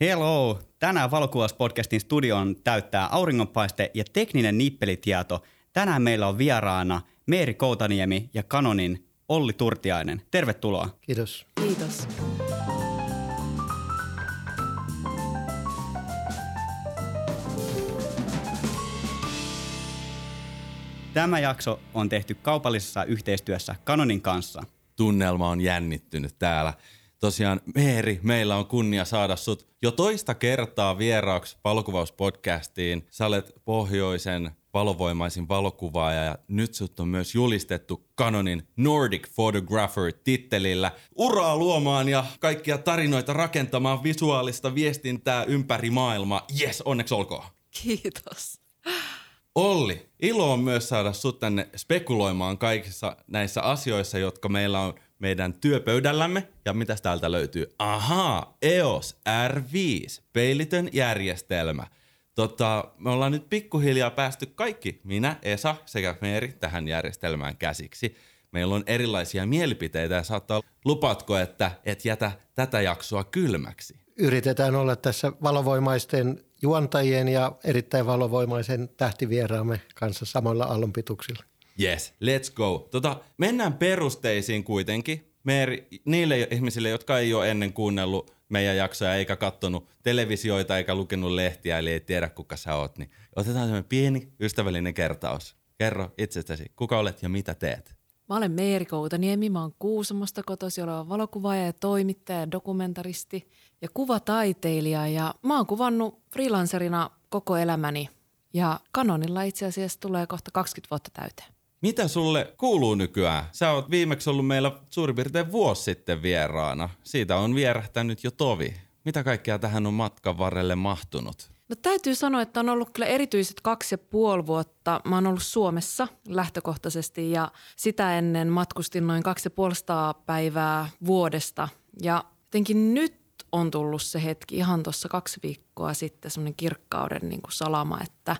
Hello! Tänään valokuvauspodcastin studion täyttää auringonpaiste ja tekninen nippelitieto. Tänään meillä on vieraana Meeri Koutaniemi ja Kanonin Olli Turtiainen. Tervetuloa. Kiitos. Kiitos. Tämä jakso on tehty kaupallisessa yhteistyössä Kanonin kanssa. Tunnelma on jännittynyt täällä. Tosiaan Meeri, meillä on kunnia saada sut jo toista kertaa vieraaksi valokuvauspodcastiin. Sä olet pohjoisen valovoimaisin valokuvaaja ja nyt sut on myös julistettu Canonin Nordic Photographer tittelillä uraa luomaan ja kaikkia tarinoita rakentamaan visuaalista viestintää ympäri maailmaa. Yes, onneksi olkoon. Kiitos. Olli, ilo on myös saada sut tänne spekuloimaan kaikissa näissä asioissa, jotka meillä on meidän työpöydällämme. Ja mitä täältä löytyy? Ahaa, EOS R5, peilitön järjestelmä. Tota, me ollaan nyt pikkuhiljaa päästy kaikki, minä, Esa sekä Meeri, tähän järjestelmään käsiksi. Meillä on erilaisia mielipiteitä ja saattaa lupaatko, että et jätä tätä jaksoa kylmäksi? Yritetään olla tässä valovoimaisten juontajien ja erittäin valovoimaisen tähtivieraamme kanssa samoilla aallonpituksilla. Yes, let's go. Tota, mennään perusteisiin kuitenkin. Meeri, niille ihmisille, jotka ei ole ennen kuunnellut meidän jaksoja eikä katsonut televisioita eikä lukenut lehtiä, eli ei tiedä kuka sä oot, niin otetaan semmoinen pieni ystävällinen kertaus. Kerro itsestäsi, kuka olet ja mitä teet? Mä olen Meeri Koutaniemi, mä oon Kuusamosta kotoisin oleva valokuvaaja ja toimittaja ja dokumentaristi ja kuvataiteilija ja mä oon kuvannut freelancerina koko elämäni ja Kanonilla itse asiassa tulee kohta 20 vuotta täyteen. Mitä sulle kuuluu nykyään? Sä oot viimeksi ollut meillä suurin piirtein vuosi sitten vieraana. Siitä on vierähtänyt jo tovi. Mitä kaikkea tähän on matkan varrelle mahtunut? No täytyy sanoa, että on ollut kyllä erityiset kaksi ja puoli vuotta. Mä oon ollut Suomessa lähtökohtaisesti ja sitä ennen matkustin noin kaksi ja päivää vuodesta. Ja jotenkin nyt on tullut se hetki ihan tuossa kaksi viikkoa sitten semmoinen kirkkauden niin kuin salama, että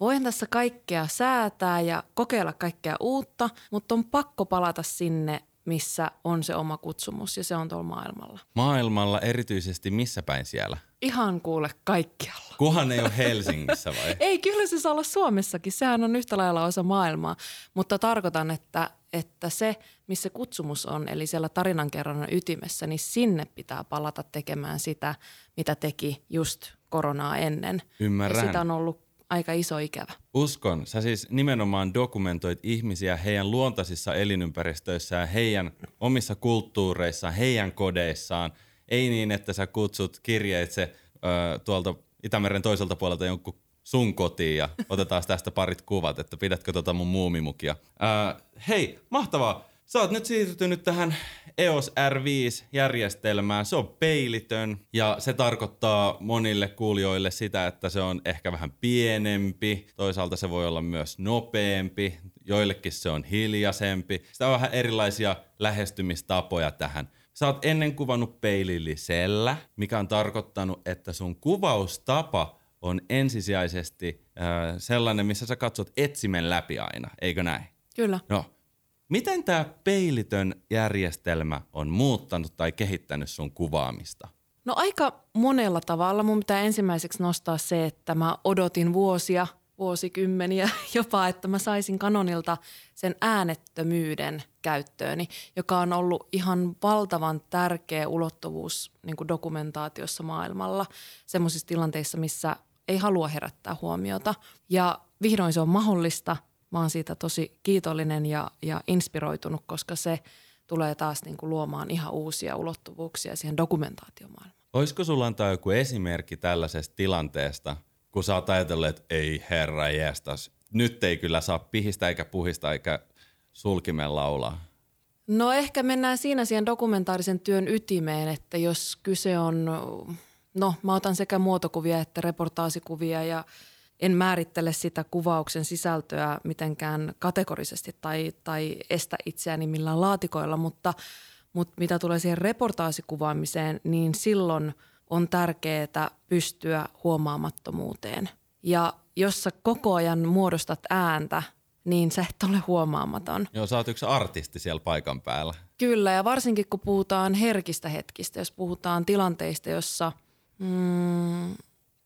voin tässä kaikkea säätää ja kokeilla kaikkea uutta, mutta on pakko palata sinne, missä on se oma kutsumus ja se on tuolla maailmalla. Maailmalla erityisesti missä päin siellä? Ihan kuule kaikkialla. Kuhan ei ole Helsingissä vai? Ei, kyllä se saa olla Suomessakin. Sehän on yhtä lailla osa maailmaa. Mutta tarkoitan, että, että se, missä kutsumus on, eli siellä tarinankerronnan ytimessä, niin sinne pitää palata tekemään sitä, mitä teki just koronaa ennen. Ymmärrän. Ja sitä on ollut aika iso ikävä. Uskon. Sä siis nimenomaan dokumentoit ihmisiä heidän luontaisissa elinympäristöissään, heidän omissa kulttuureissaan, heidän kodeissaan. Ei niin, että sä kutsut kirjeitse ö, tuolta Itämeren toiselta puolelta jonkun sun kotiin ja otetaan tästä parit kuvat, että pidätkö tota mun muumimukia. Ö, hei, mahtavaa. Sä oot nyt siirtynyt tähän EOS R5-järjestelmään. Se on peilitön ja se tarkoittaa monille kuulijoille sitä, että se on ehkä vähän pienempi. Toisaalta se voi olla myös nopeampi. Joillekin se on hiljaisempi. Sitä on vähän erilaisia lähestymistapoja tähän. Sä oot ennen kuvannut peilillisellä, mikä on tarkoittanut, että sun kuvaustapa on ensisijaisesti äh, sellainen, missä sä katsot etsimen läpi aina, eikö näin? Kyllä. No, Miten tämä peilitön järjestelmä on muuttanut tai kehittänyt sun kuvaamista? No aika monella tavalla. Mun pitää ensimmäiseksi nostaa se, että mä odotin vuosia, vuosikymmeniä jopa, että mä saisin Kanonilta sen äänettömyyden käyttööni, joka on ollut ihan valtavan tärkeä ulottuvuus niin kuin dokumentaatiossa maailmalla. Semmoisissa tilanteissa, missä ei halua herättää huomiota. Ja vihdoin se on mahdollista – mä oon siitä tosi kiitollinen ja, ja inspiroitunut, koska se tulee taas niin kuin luomaan ihan uusia ulottuvuuksia siihen dokumentaatiomaailmaan. Olisiko sulla antaa joku esimerkki tällaisesta tilanteesta, kun sä oot ajatellut, että ei herra jästas, nyt ei kyllä saa pihistä eikä puhista eikä sulkimen laulaa? No ehkä mennään siinä siihen dokumentaarisen työn ytimeen, että jos kyse on, no mä otan sekä muotokuvia että reportaasikuvia ja – en määrittele sitä kuvauksen sisältöä mitenkään kategorisesti tai, tai estä itseäni millään laatikoilla, mutta, mutta mitä tulee siihen reportaasikuvaamiseen, niin silloin on tärkeää pystyä huomaamattomuuteen. Ja jos sä koko ajan muodostat ääntä, niin sä et ole huomaamaton. Joo, sä oot yksi artisti siellä paikan päällä. Kyllä, ja varsinkin kun puhutaan herkistä hetkistä, jos puhutaan tilanteista, jossa mm,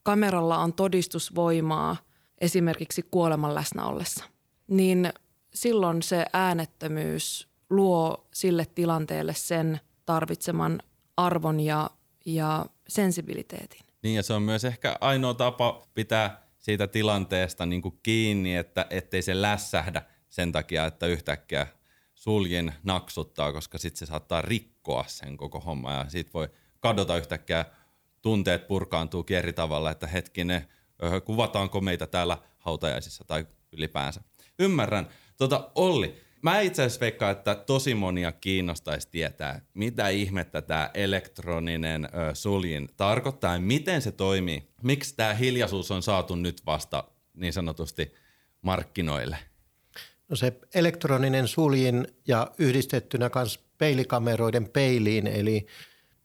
kameralla on todistusvoimaa esimerkiksi kuoleman läsnä ollessa, niin silloin se äänettömyys luo sille tilanteelle sen tarvitseman arvon ja, ja sensibiliteetin. Niin ja se on myös ehkä ainoa tapa pitää siitä tilanteesta niin kuin kiinni, että ettei se lässähdä sen takia, että yhtäkkiä suljin naksuttaa, koska sitten se saattaa rikkoa sen koko homma ja siitä voi kadota yhtäkkiä tunteet purkaantuu eri tavalla, että hetkinen, kuvataanko meitä täällä hautajaisissa tai ylipäänsä. Ymmärrän. Tota, Olli, Mä itse asiassa veikkaan, että tosi monia kiinnostaisi tietää, mitä ihmettä tämä elektroninen ö, suljin tarkoittaa ja miten se toimii. Miksi tämä hiljaisuus on saatu nyt vasta niin sanotusti markkinoille? No se elektroninen suljin ja yhdistettynä myös peilikameroiden peiliin, eli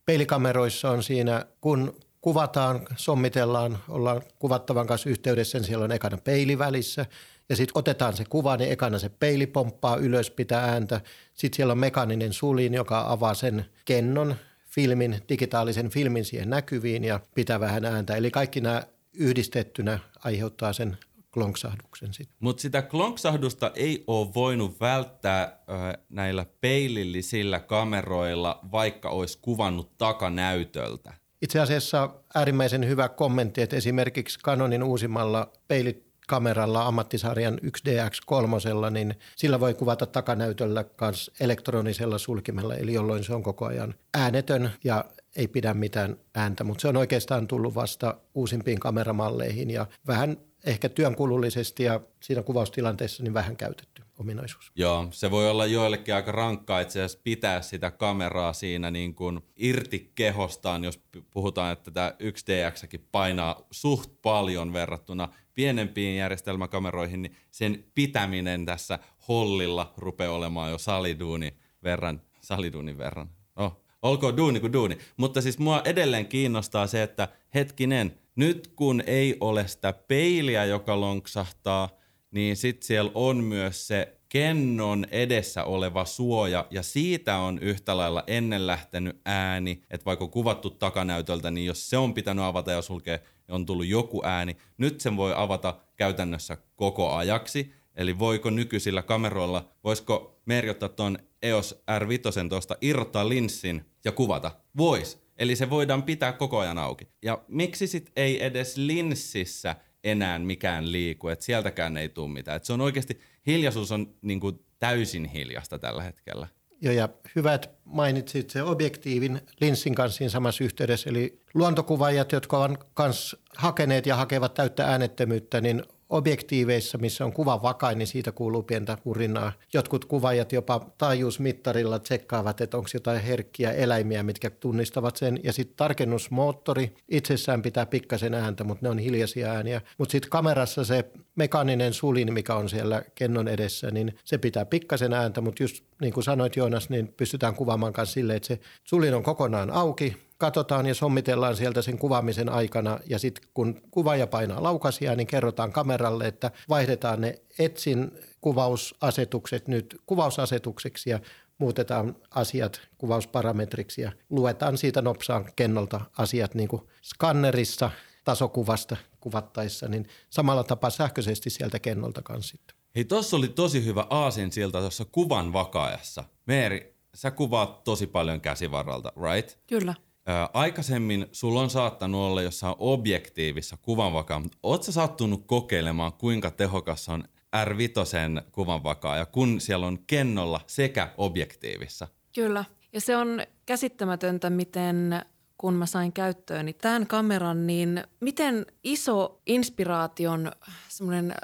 peilikameroissa on siinä, kun kuvataan, sommitellaan, ollaan kuvattavan kanssa yhteydessä, niin siellä on ekana peili välissä – ja sitten otetaan se kuva, niin ekana se peili pomppaa ylös, pitää ääntä. Sitten siellä on mekaaninen sulin, joka avaa sen kennon, filmin, digitaalisen filmin siihen näkyviin ja pitää vähän ääntä. Eli kaikki nämä yhdistettynä aiheuttaa sen klonksahduksen sitten. Mutta sitä klonksahdusta ei ole voinut välttää ö, näillä peilillisillä kameroilla, vaikka olisi kuvannut takanäytöltä. Itse asiassa äärimmäisen hyvä kommentti, että esimerkiksi Canonin uusimmalla peilit kameralla ammattisarjan 1DX3, niin sillä voi kuvata takanäytöllä myös elektronisella sulkimella, eli jolloin se on koko ajan äänetön ja ei pidä mitään ääntä, mutta se on oikeastaan tullut vasta uusimpiin kameramalleihin ja vähän ehkä työnkulullisesti ja siinä kuvaustilanteessa niin vähän käytetty ominaisuus. Joo, se voi olla joillekin aika rankkaa itse asiassa pitää sitä kameraa siinä niin kuin irti kehostaan, jos puhutaan, että tämä 1DX painaa suht paljon verrattuna pienempiin järjestelmäkameroihin, niin sen pitäminen tässä hollilla rupeaa olemaan jo saliduuni verran, saliduunin verran. No, olkoon duuni kuin duuni. Mutta siis mua edelleen kiinnostaa se, että hetkinen, nyt kun ei ole sitä peiliä, joka lonksahtaa, niin sitten siellä on myös se kennon edessä oleva suoja ja siitä on yhtä lailla ennen lähtenyt ääni, että vaikka kuvattu takanäytöltä, niin jos se on pitänyt avata ja sulkea, on tullut joku ääni. Nyt sen voi avata käytännössä koko ajaksi. Eli voiko nykyisillä kameroilla, voisiko Meri ottaa tuon EOS R5 tuosta, irrottaa linssin ja kuvata? Vois. Eli se voidaan pitää koko ajan auki. Ja miksi sit ei edes linssissä enää mikään liiku, että sieltäkään ei tule mitään. Et se on oikeasti, hiljaisuus on niin kuin täysin hiljasta tällä hetkellä. Joo, ja hyvä, että mainitsit se objektiivin linssin kanssa siinä samassa yhteydessä. Eli luontokuvaajat, jotka ovat myös hakeneet ja hakevat täyttä äänettömyyttä, niin objektiiveissa, missä on kuva vakain, niin siitä kuuluu pientä hurinaa. Jotkut kuvaajat jopa taajuusmittarilla tsekkaavat, että onko jotain herkkiä eläimiä, mitkä tunnistavat sen. Ja sitten tarkennusmoottori itsessään pitää pikkasen ääntä, mutta ne on hiljaisia ääniä. Mutta sitten kamerassa se mekaaninen sulin, mikä on siellä kennon edessä, niin se pitää pikkasen ääntä, mutta just niin kuin sanoit Joonas, niin pystytään kuvaamaan myös silleen, että se sulin on kokonaan auki, katsotaan ja sommitellaan sieltä sen kuvaamisen aikana ja sitten kun kuvaaja painaa laukasia, niin kerrotaan kameralle, että vaihdetaan ne etsin kuvausasetukset nyt kuvausasetukseksi ja muutetaan asiat kuvausparametriksi ja luetaan siitä nopsaan kennolta asiat niin kuin skannerissa tasokuvasta kuvattaessa, niin samalla tapaa sähköisesti sieltä kennolta kanssa Hei, tuossa oli tosi hyvä aasin sieltä tuossa kuvan vakaajassa. Meeri, sä kuvaat tosi paljon käsivaralta, right? Kyllä. Ää, aikaisemmin sulla on saattanut olla jossain objektiivissa kuvanvakaa, mutta ootko sattunut kokeilemaan, kuinka tehokas on R5 kuvanvakaaja, kun siellä on kennolla sekä objektiivissa? Kyllä, ja se on käsittämätöntä, miten kun mä sain käyttöön niin tämän kameran, niin miten iso inspiraation semmoinen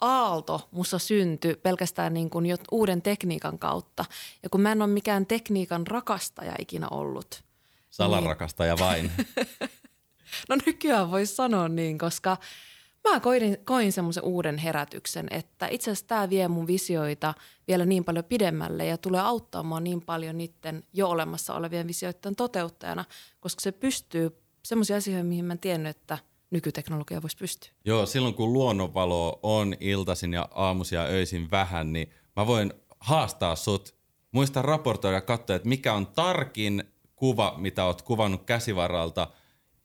aalto mussa syntyi pelkästään niin kuin uuden tekniikan kautta. Ja kun mä en ole mikään tekniikan rakastaja ikinä ollut – Salarakastaja vain. no nykyään voisi sanoa niin, koska mä koin, koin semmoisen uuden herätyksen, että itse asiassa tämä vie mun visioita vielä niin paljon pidemmälle ja tulee auttamaan niin paljon niiden jo olemassa olevien visioiden toteuttajana, koska se pystyy semmoisia asioihin, mihin mä en tiennyt, että nykyteknologia voisi pystyä. Joo, silloin kun luonnonvalo on iltaisin ja aamuisin ja öisin vähän, niin mä voin haastaa sut. Muista raportoida ja katsoa, että mikä on tarkin kuva, mitä oot kuvannut käsivaralta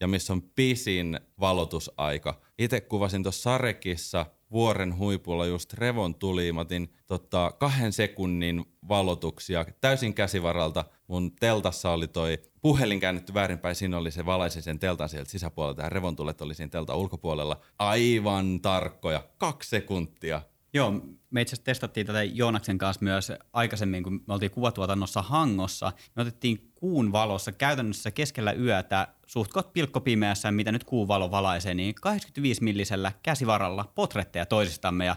ja missä on pisin valotusaika. Itse kuvasin tuossa Sarekissa vuoren huipulla just revon tulimatin tota, kahden sekunnin valotuksia täysin käsivaralta. Mun teltassa oli toi puhelin käännetty väärinpäin, siinä oli se valaisi sen teltan sieltä sisäpuolelta ja revontulet oli siinä teltan ulkopuolella. Aivan tarkkoja, kaksi sekuntia. Joo, me itse asiassa testattiin tätä Joonaksen kanssa myös aikaisemmin, kun me oltiin kuvatuotannossa Hangossa. Me otettiin kuun valossa käytännössä keskellä yötä suht pilkkopimeässä, mitä nyt kuun valo valaisee, niin 85 millisellä käsivaralla potretteja toisistamme ja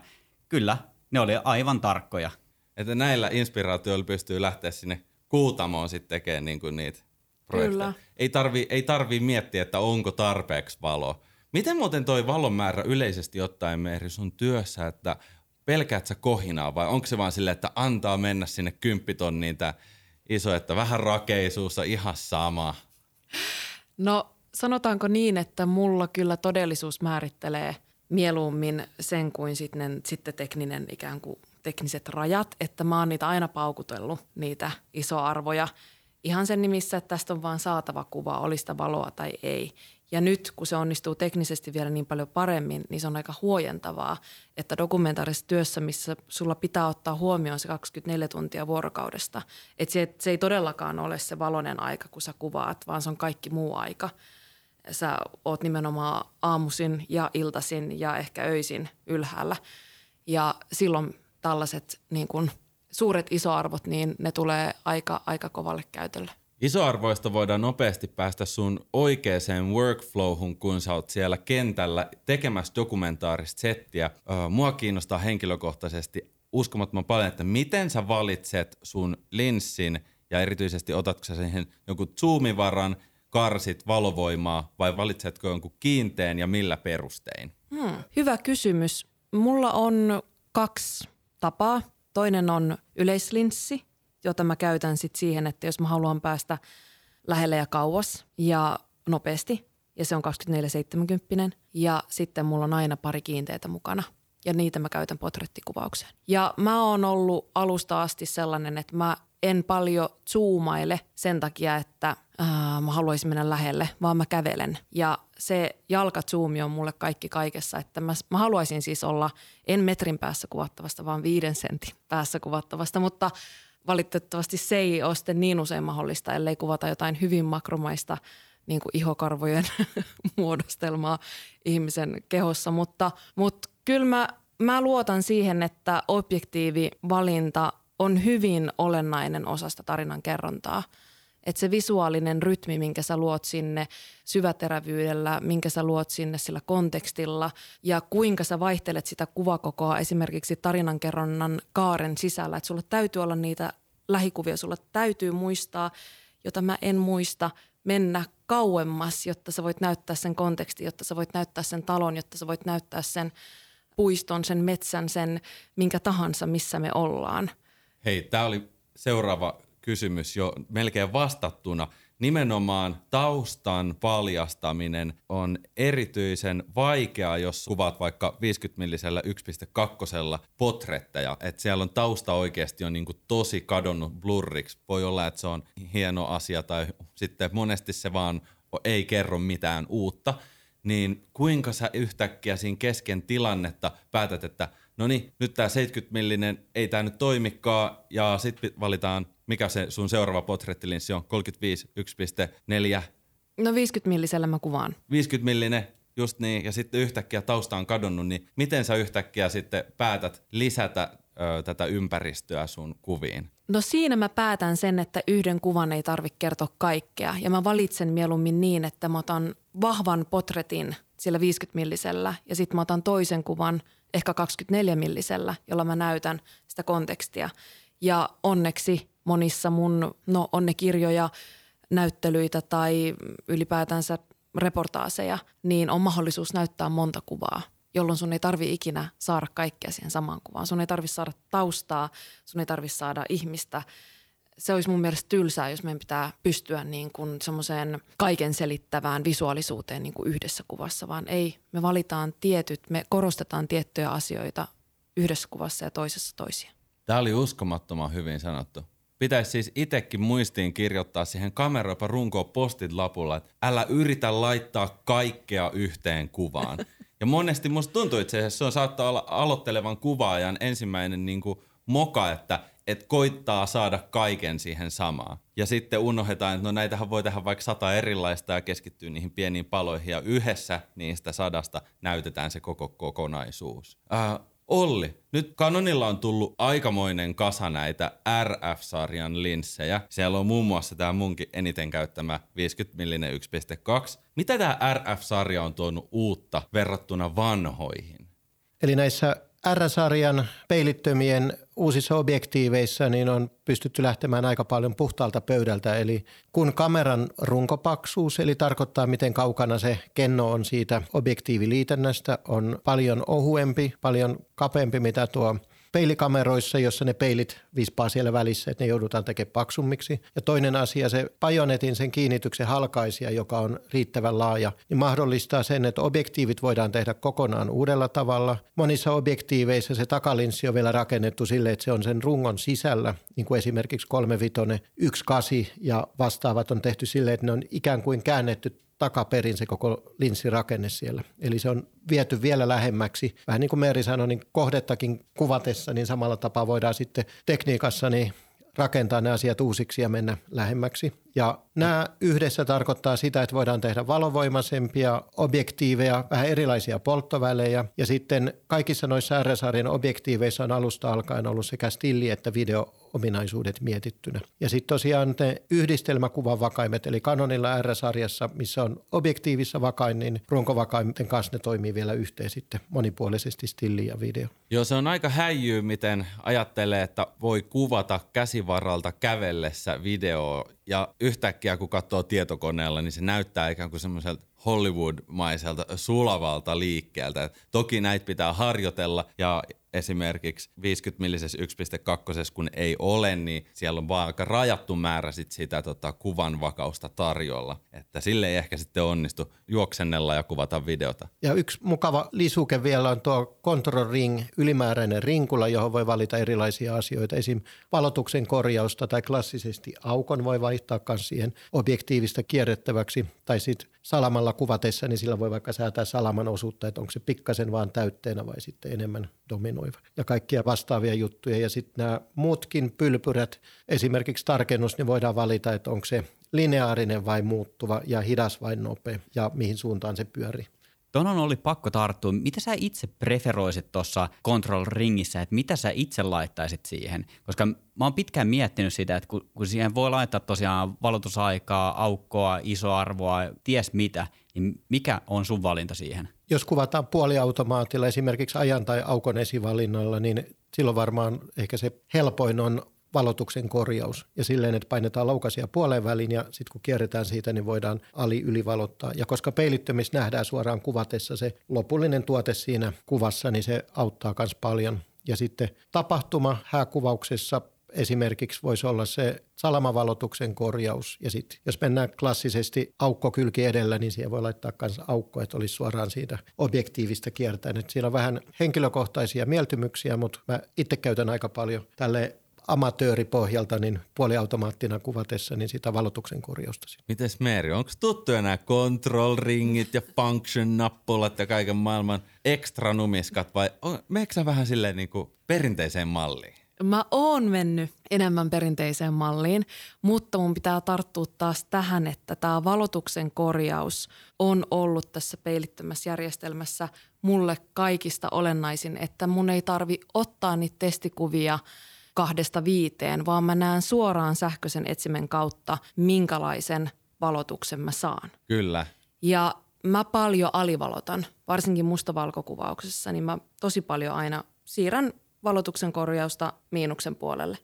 kyllä, ne oli aivan tarkkoja. Että näillä inspiraatioilla pystyy lähteä sinne kuutamoon sitten tekemään niin kuin niitä projekteja. Kyllä. Ei tarvi, ei tarvi miettiä, että onko tarpeeksi valo. Miten muuten toi valon määrä yleisesti ottaen Meeri sun työssä, että pelkäät sä kohinaa vai onko se vaan silleen, että antaa mennä sinne kymppitonniin tää iso, että vähän rakeisuussa ihan sama? No sanotaanko niin, että mulla kyllä todellisuus määrittelee mieluummin sen kuin sitten, sitten tekninen ikään kuin tekniset rajat, että mä oon niitä aina paukutellut, niitä isoarvoja. Ihan sen nimissä, että tästä on vaan saatava kuva, oli sitä valoa tai ei. Ja nyt, kun se onnistuu teknisesti vielä niin paljon paremmin, niin se on aika huojentavaa, että dokumentaarisessa työssä, missä sulla pitää ottaa huomioon se 24 tuntia vuorokaudesta, että se, se ei todellakaan ole se valonen aika, kun sä kuvaat, vaan se on kaikki muu aika. Sä oot nimenomaan aamusin ja iltasin ja ehkä öisin ylhäällä. Ja silloin tällaiset niin kun suuret isoarvot, niin ne tulee aika, aika kovalle käytölle. Isoarvoista voidaan nopeasti päästä sun oikeaan workflowhun, kun sä oot siellä kentällä tekemässä dokumentaarista settiä. Mua kiinnostaa henkilökohtaisesti uskomattoman paljon, että miten sä valitset sun linssin ja erityisesti otatko sä siihen jonkun zoomivaran, karsit valovoimaa vai valitsetko jonkun kiinteen ja millä perustein? Hmm, hyvä kysymys. Mulla on kaksi tapaa. Toinen on yleislinssi, jota mä käytän sit siihen, että jos mä haluan päästä lähelle ja kauas ja nopeasti, ja se on 24-70, ja sitten mulla on aina pari kiinteitä mukana – ja niitä mä käytän potrettikuvaukseen. Ja mä oon ollut alusta asti sellainen, että mä en paljon zoomaile sen takia, että ää, mä haluaisin mennä lähelle, vaan mä kävelen. Ja se jalkazoomi on mulle kaikki kaikessa, että mä, mä haluaisin siis olla en metrin päässä kuvattavasta, vaan viiden sentin päässä kuvattavasta, mutta valitettavasti se ei ole sitten niin usein mahdollista, ellei kuvata jotain hyvin makromaista niin kuin ihokarvojen muodostelmaa ihmisen kehossa, mutta, mutta kyllä mä, mä luotan siihen, että objektiivivalinta on hyvin olennainen osa sitä tarinan kerrontaa. Että se visuaalinen rytmi, minkä sä luot sinne syväterävyydellä, minkä sä luot sinne sillä kontekstilla ja kuinka sä vaihtelet sitä kuvakokoa esimerkiksi tarinankerronnan kaaren sisällä. Että sulla täytyy olla niitä lähikuvia, sulla täytyy muistaa, jota mä en muista, mennä kauemmas, jotta sä voit näyttää sen konteksti, jotta sä voit näyttää sen talon, jotta sä voit näyttää sen puiston, sen metsän, sen minkä tahansa, missä me ollaan. Hei, tämä oli seuraava kysymys jo melkein vastattuna. Nimenomaan taustan paljastaminen on erityisen vaikeaa, jos kuvaat vaikka 50 millisellä 1.2 potretteja. Että siellä on tausta oikeasti on niinku tosi kadonnut blurriksi. Voi olla, että se on hieno asia tai sitten monesti se vaan ei kerro mitään uutta. Niin kuinka sä yhtäkkiä siinä kesken tilannetta päätät, että no niin, nyt tämä 70 millinen ei tämä nyt toimikaan ja sitten valitaan mikä se sun seuraava potrettilinssi on? 35, 1.4? No 50 millisellä mä kuvaan. 50 millinen, just niin, ja sitten yhtäkkiä tausta on kadonnut, niin miten sä yhtäkkiä sitten päätät lisätä ö, tätä ympäristöä sun kuviin? No siinä mä päätän sen, että yhden kuvan ei tarvitse kertoa kaikkea. Ja mä valitsen mieluummin niin, että mä otan vahvan potretin sillä 50 millisellä ja sitten mä otan toisen kuvan ehkä 24 millisellä, jolla mä näytän sitä kontekstia. Ja onneksi monissa mun, no on ne kirjoja, näyttelyitä tai ylipäätänsä reportaaseja, niin on mahdollisuus näyttää monta kuvaa, jolloin sun ei tarvi ikinä saada kaikkea siihen samaan kuvaan. Sun ei tarvi saada taustaa, sun ei tarvi saada ihmistä. Se olisi mun mielestä tylsää, jos meidän pitää pystyä niin kuin semmoiseen kaiken selittävään visuaalisuuteen niin kuin yhdessä kuvassa, vaan ei, me valitaan tietyt, me korostetaan tiettyjä asioita yhdessä kuvassa ja toisessa toisia. Tämä oli uskomattoman hyvin sanottu pitäisi siis itsekin muistiin kirjoittaa siihen kameroipa runkoon postit lapulla, että älä yritä laittaa kaikkea yhteen kuvaan. Ja monesti musta tuntuu itse asiassa, se on saattaa olla aloittelevan kuvaajan ensimmäinen niin kuin moka, että et koittaa saada kaiken siihen samaan. Ja sitten unohdetaan, että no näitähän voi tehdä vaikka sata erilaista ja keskittyy niihin pieniin paloihin ja yhdessä niistä sadasta näytetään se koko kokonaisuus. Äh, Olli, nyt Canonilla on tullut aikamoinen kasa näitä RF-sarjan linssejä. Siellä on muun muassa tämä munkin eniten käyttämä 50 mm 1.2. Mitä tämä RF-sarja on tuonut uutta verrattuna vanhoihin? Eli näissä R-sarjan peilittömien uusissa objektiiveissa niin on pystytty lähtemään aika paljon puhtaalta pöydältä. Eli kun kameran runkopaksuus, eli tarkoittaa miten kaukana se kenno on siitä objektiiviliitännästä, on paljon ohuempi, paljon kapeampi mitä tuo peilikameroissa, jossa ne peilit vispaa siellä välissä, että ne joudutaan tekemään paksummiksi. Ja toinen asia, se pajonetin sen kiinnityksen halkaisija, joka on riittävän laaja, niin mahdollistaa sen, että objektiivit voidaan tehdä kokonaan uudella tavalla. Monissa objektiiveissa se takalinssi on vielä rakennettu sille, että se on sen rungon sisällä, niin kuin esimerkiksi 35, 18 ja vastaavat on tehty sille, että ne on ikään kuin käännetty takaperin se koko linssirakenne siellä. Eli se on viety vielä lähemmäksi. Vähän niin kuin Meeri sanoi, niin kohdettakin kuvatessa, niin samalla tapaa voidaan sitten tekniikassa niin rakentaa ne asiat uusiksi ja mennä lähemmäksi. Ja nämä yhdessä tarkoittaa sitä, että voidaan tehdä valovoimaisempia objektiiveja, vähän erilaisia polttovälejä. Ja sitten kaikissa noissa R-sarjan objektiiveissa on alusta alkaen ollut sekä stilli- että video ominaisuudet mietittynä. Ja sitten tosiaan ne yhdistelmäkuvan vakaimet, eli Canonilla R-sarjassa, missä on objektiivissa vakain, niin runkovakaimten kanssa ne toimii vielä yhteen sitten monipuolisesti stilli ja video. Joo, se on aika häijyy, miten ajattelee, että voi kuvata käsivaralta kävellessä videoa ja yhtäkkiä kun katsoo tietokoneella, niin se näyttää ikään kuin semmoiselta Hollywood-maiselta sulavalta liikkeeltä. toki näitä pitää harjoitella ja esimerkiksi 50 millisessä 1.2, kun ei ole, niin siellä on vaan aika rajattu määrä sit sitä tota, kuvan vakausta tarjolla. Että sille ei ehkä sitten onnistu juoksennella ja kuvata videota. Ja yksi mukava lisuke vielä on tuo Control Ring, ylimääräinen rinkula, johon voi valita erilaisia asioita. Esim. valotuksen korjausta tai klassisesti aukon voi vaihtaa myös siihen objektiivista kierrettäväksi. Tai sitten salamalla kuvatessa, niin sillä voi vaikka säätää salaman osuutta, että onko se pikkasen vaan täytteenä vai sitten enemmän dominoiva. Ja kaikkia vastaavia juttuja. Ja sitten nämä muutkin pylpyrät, esimerkiksi tarkennus, niin voidaan valita, että onko se lineaarinen vai muuttuva ja hidas vai nopea ja mihin suuntaan se pyörii. Tuohon oli pakko tarttua. Mitä sä itse preferoisit tuossa Control Ringissä, että mitä sä itse laittaisit siihen? Koska mä oon pitkään miettinyt sitä, että kun, kun siihen voi laittaa tosiaan valotusaikaa, aukkoa, isoarvoa, ties mitä, niin mikä on sun valinta siihen? Jos kuvataan puoliautomaatilla esimerkiksi ajan tai aukon esivalinnalla, niin silloin varmaan ehkä se helpoin on valotuksen korjaus ja silleen, että painetaan laukasia puoleen väliin ja sitten kun kierretään siitä, niin voidaan ali-ylivalottaa. Ja koska peilittömissä nähdään suoraan kuvatessa se lopullinen tuote siinä kuvassa, niin se auttaa myös paljon. Ja sitten tapahtuma hääkuvauksessa esimerkiksi voisi olla se salamavalotuksen korjaus. Ja sitten jos mennään klassisesti aukkokylki edellä, niin siihen voi laittaa myös aukko, että olisi suoraan siitä objektiivista kiertäen. Et siinä on vähän henkilökohtaisia mieltymyksiä, mutta mä itse käytän aika paljon tälle amatööripohjalta niin puoliautomaattina kuvatessa niin sitä valotuksen korjausta. Mites Meeri, onko tuttuja nämä control-ringit ja function-nappulat ja kaiken maailman extra numiskat vai meneekö vähän silleen niin kuin perinteiseen malliin? Mä oon mennyt enemmän perinteiseen malliin, mutta mun pitää tarttua taas tähän, että tämä valotuksen korjaus on ollut tässä peilittömässä järjestelmässä mulle kaikista olennaisin, että mun ei tarvi ottaa niitä testikuvia – kahdesta viiteen, vaan mä näen suoraan sähköisen etsimen kautta, minkälaisen valotuksen mä saan. Kyllä. Ja mä paljon alivalotan, varsinkin mustavalkokuvauksessa, niin mä tosi paljon aina siirrän valotuksen korjausta miinuksen puolelle.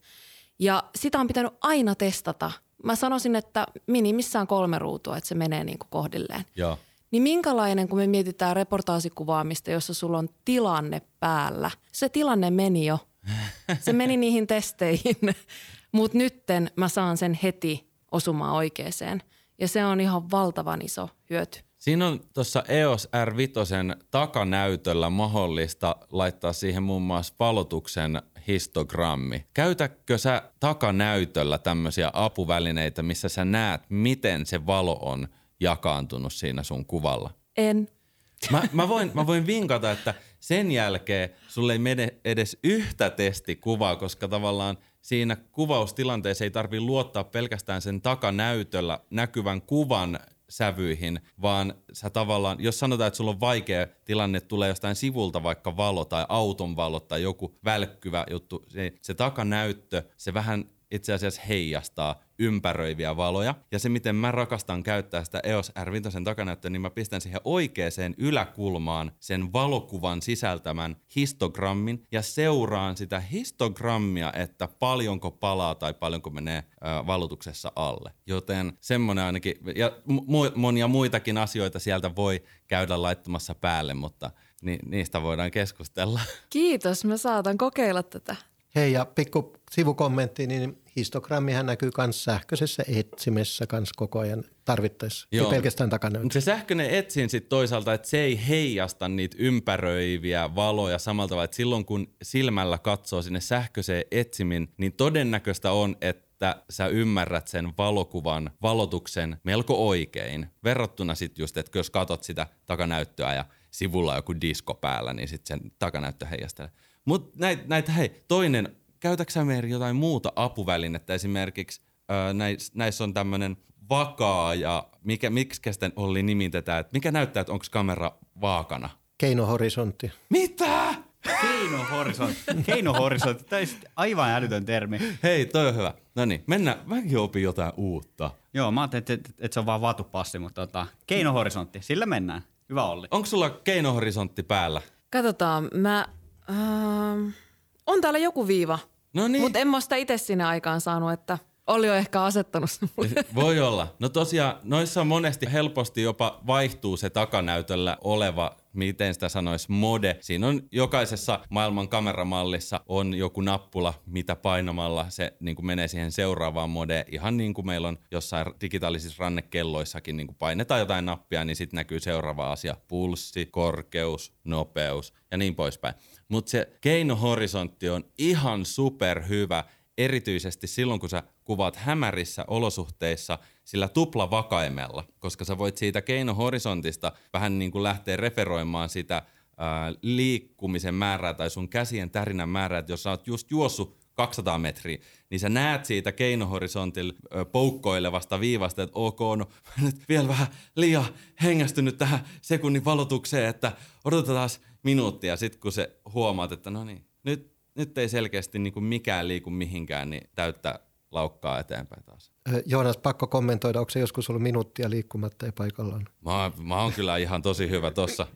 Ja sitä on pitänyt aina testata. Mä sanoisin, että minimissään kolme ruutua, että se menee niin kuin kohdilleen. Joo. Niin minkälainen, kun me mietitään reportaasikuvaamista, jossa sulla on tilanne päällä. Se tilanne meni jo se meni niihin testeihin, mutta nytten mä saan sen heti osumaan oikeeseen. Ja se on ihan valtavan iso hyöty. Siinä on tuossa EOS R5 takanäytöllä mahdollista laittaa siihen muun muassa valotuksen histogrammi. Käytätkö sä takanäytöllä tämmöisiä apuvälineitä, missä sä näet, miten se valo on jakaantunut siinä sun kuvalla? En. Mä, mä, voin, mä voin vinkata, että sen jälkeen sulle ei mene edes yhtä testikuvaa, koska tavallaan siinä kuvaustilanteessa ei tarvi luottaa pelkästään sen takanäytöllä näkyvän kuvan sävyihin, vaan sä tavallaan, jos sanotaan, että sulla on vaikea tilanne, tulee jostain sivulta vaikka valo tai auton valo tai joku välkkyvä juttu, se, se takanäyttö, se vähän itse asiassa heijastaa ympäröiviä valoja. Ja se, miten mä rakastan käyttää sitä EOS R5 takanäyttöä, niin mä pistän siihen oikeaan yläkulmaan sen valokuvan sisältämän histogrammin ja seuraan sitä histogrammia, että paljonko palaa tai paljonko menee valotuksessa alle. Joten semmonen ainakin, ja mu- monia muitakin asioita sieltä voi käydä laittamassa päälle, mutta ni- niistä voidaan keskustella. Kiitos, mä saatan kokeilla tätä. Hei ja pikku sivukommentti, niin histogrammihan näkyy myös sähköisessä etsimessä kans koko ajan tarvittaessa, Joo. ei pelkästään takana. Se sähköinen etsin sitten toisaalta, että se ei heijasta niitä ympäröiviä valoja samalla tavalla, että silloin kun silmällä katsoo sinne sähköiseen etsimin, niin todennäköistä on, että että sä ymmärrät sen valokuvan valotuksen melko oikein. Verrattuna sitten just, että jos katot sitä takanäyttöä ja sivulla on joku disko päällä, niin sitten sen takanäyttö heijastelee. Mutta näitä, näit, hei, toinen, käytäksä Meeri jotain muuta apuvälinettä? Esimerkiksi näissä näis on tämmöinen vakaa ja mikä, miksi sitten oli nimitetään, että mikä näyttää, että onko kamera vaakana? Keinohorisontti. Mitä? Keinohorisontti. Keinohorisontti. Tämä aivan älytön termi. Hei, toi on hyvä. No niin, mennään. Mäkin opin jotain uutta. Joo, mä ajattelin, että, että, että se on vaan vatupassi, mutta tota, keinohorisontti. Sillä mennään. Hyvä Olli. Onko sulla keinohorisontti päällä? Katsotaan, mä Uh, on täällä joku viiva, no niin. mutta en mä sitä itse sinne aikaan saanut, että oli on ehkä asettanut sen Voi olla. No tosiaan, noissa on monesti helposti jopa vaihtuu se takanäytöllä oleva, miten sitä sanoisi, mode. Siinä on jokaisessa maailman kameramallissa on joku nappula, mitä painamalla se niin kuin menee siihen seuraavaan mode. Ihan niin kuin meillä on jossain digitaalisissa rannekelloissakin, niin kuin painetaan jotain nappia, niin sitten näkyy seuraava asia. Pulssi, korkeus, nopeus ja niin poispäin. Mutta se keinohorisontti on ihan super erityisesti silloin, kun sä kuvaat hämärissä olosuhteissa sillä tuplavakaimella, koska sä voit siitä keinohorisontista vähän niin kuin lähteä referoimaan sitä ää, liikkumisen määrää tai sun käsien tärinän määrää, että jos sä oot just juossut 200 metriä, niin sä näet siitä keinohorisontilla poukkoilevasta viivasta, että ok, no nyt vielä vähän liian hengästynyt tähän sekunnin valotukseen, että odotetaan minuuttia. Sitten kun se huomaat, että no niin, nyt, nyt ei selkeästi niin kuin mikään liiku mihinkään, niin täyttä laukkaa eteenpäin taas. Joonas, pakko kommentoida, onko se joskus ollut minuuttia liikkumatta ja paikallaan? Mä, mä oon kyllä ihan tosi hyvä tossa.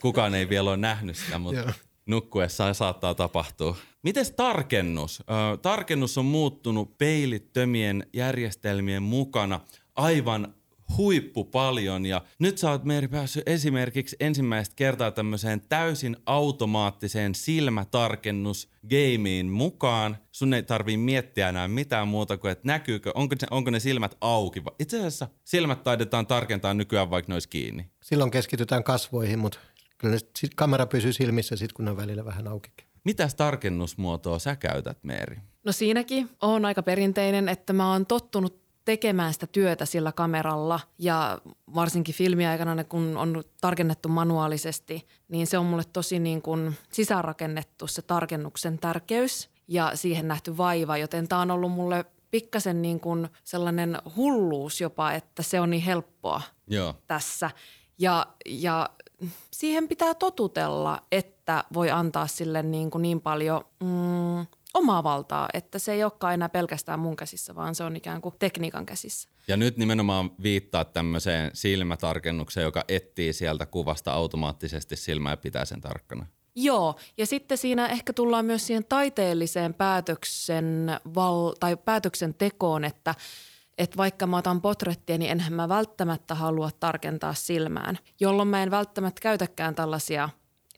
Kukaan ei vielä ole nähnyt sitä, mutta nukkuessa saattaa tapahtua. Mites tarkennus? Tarkennus on muuttunut peilittömien järjestelmien mukana aivan huippu paljon ja nyt sä oot Meri päässyt esimerkiksi ensimmäistä kertaa tämmöiseen täysin automaattiseen silmätarkennus gameen mukaan. Sun ei tarvii miettiä enää mitään muuta kuin, että näkyykö, onko, se, onko ne silmät auki. Itse asiassa silmät taidetaan tarkentaa nykyään vaikka ne olisi kiinni. Silloin keskitytään kasvoihin, mutta kyllä kamera pysyy silmissä sit, kun on välillä vähän auki. Mitäs tarkennusmuotoa sä käytät, Meeri? No siinäkin on aika perinteinen, että mä oon tottunut tekemään sitä työtä sillä kameralla ja varsinkin filmiaikana, kun on tarkennettu manuaalisesti, niin se on mulle tosi niin kuin sisäänrakennettu se tarkennuksen tärkeys ja siihen nähty vaiva, joten tämä on ollut mulle pikkasen niin kuin sellainen hulluus jopa, että se on niin helppoa Joo. tässä. Ja, ja siihen pitää totutella, että voi antaa sille niin, kuin niin paljon mm, omaa valtaa, että se ei olekaan enää pelkästään mun käsissä, vaan se on ikään kuin tekniikan käsissä. Ja nyt nimenomaan viittaa tämmöiseen silmätarkennukseen, joka etsii sieltä kuvasta automaattisesti silmää ja pitää sen tarkkana. Joo, ja sitten siinä ehkä tullaan myös siihen taiteelliseen päätöksen val- tai päätöksentekoon, että että vaikka mä otan potrettia, niin enhän mä välttämättä halua tarkentaa silmään, jolloin mä en välttämättä käytäkään tällaisia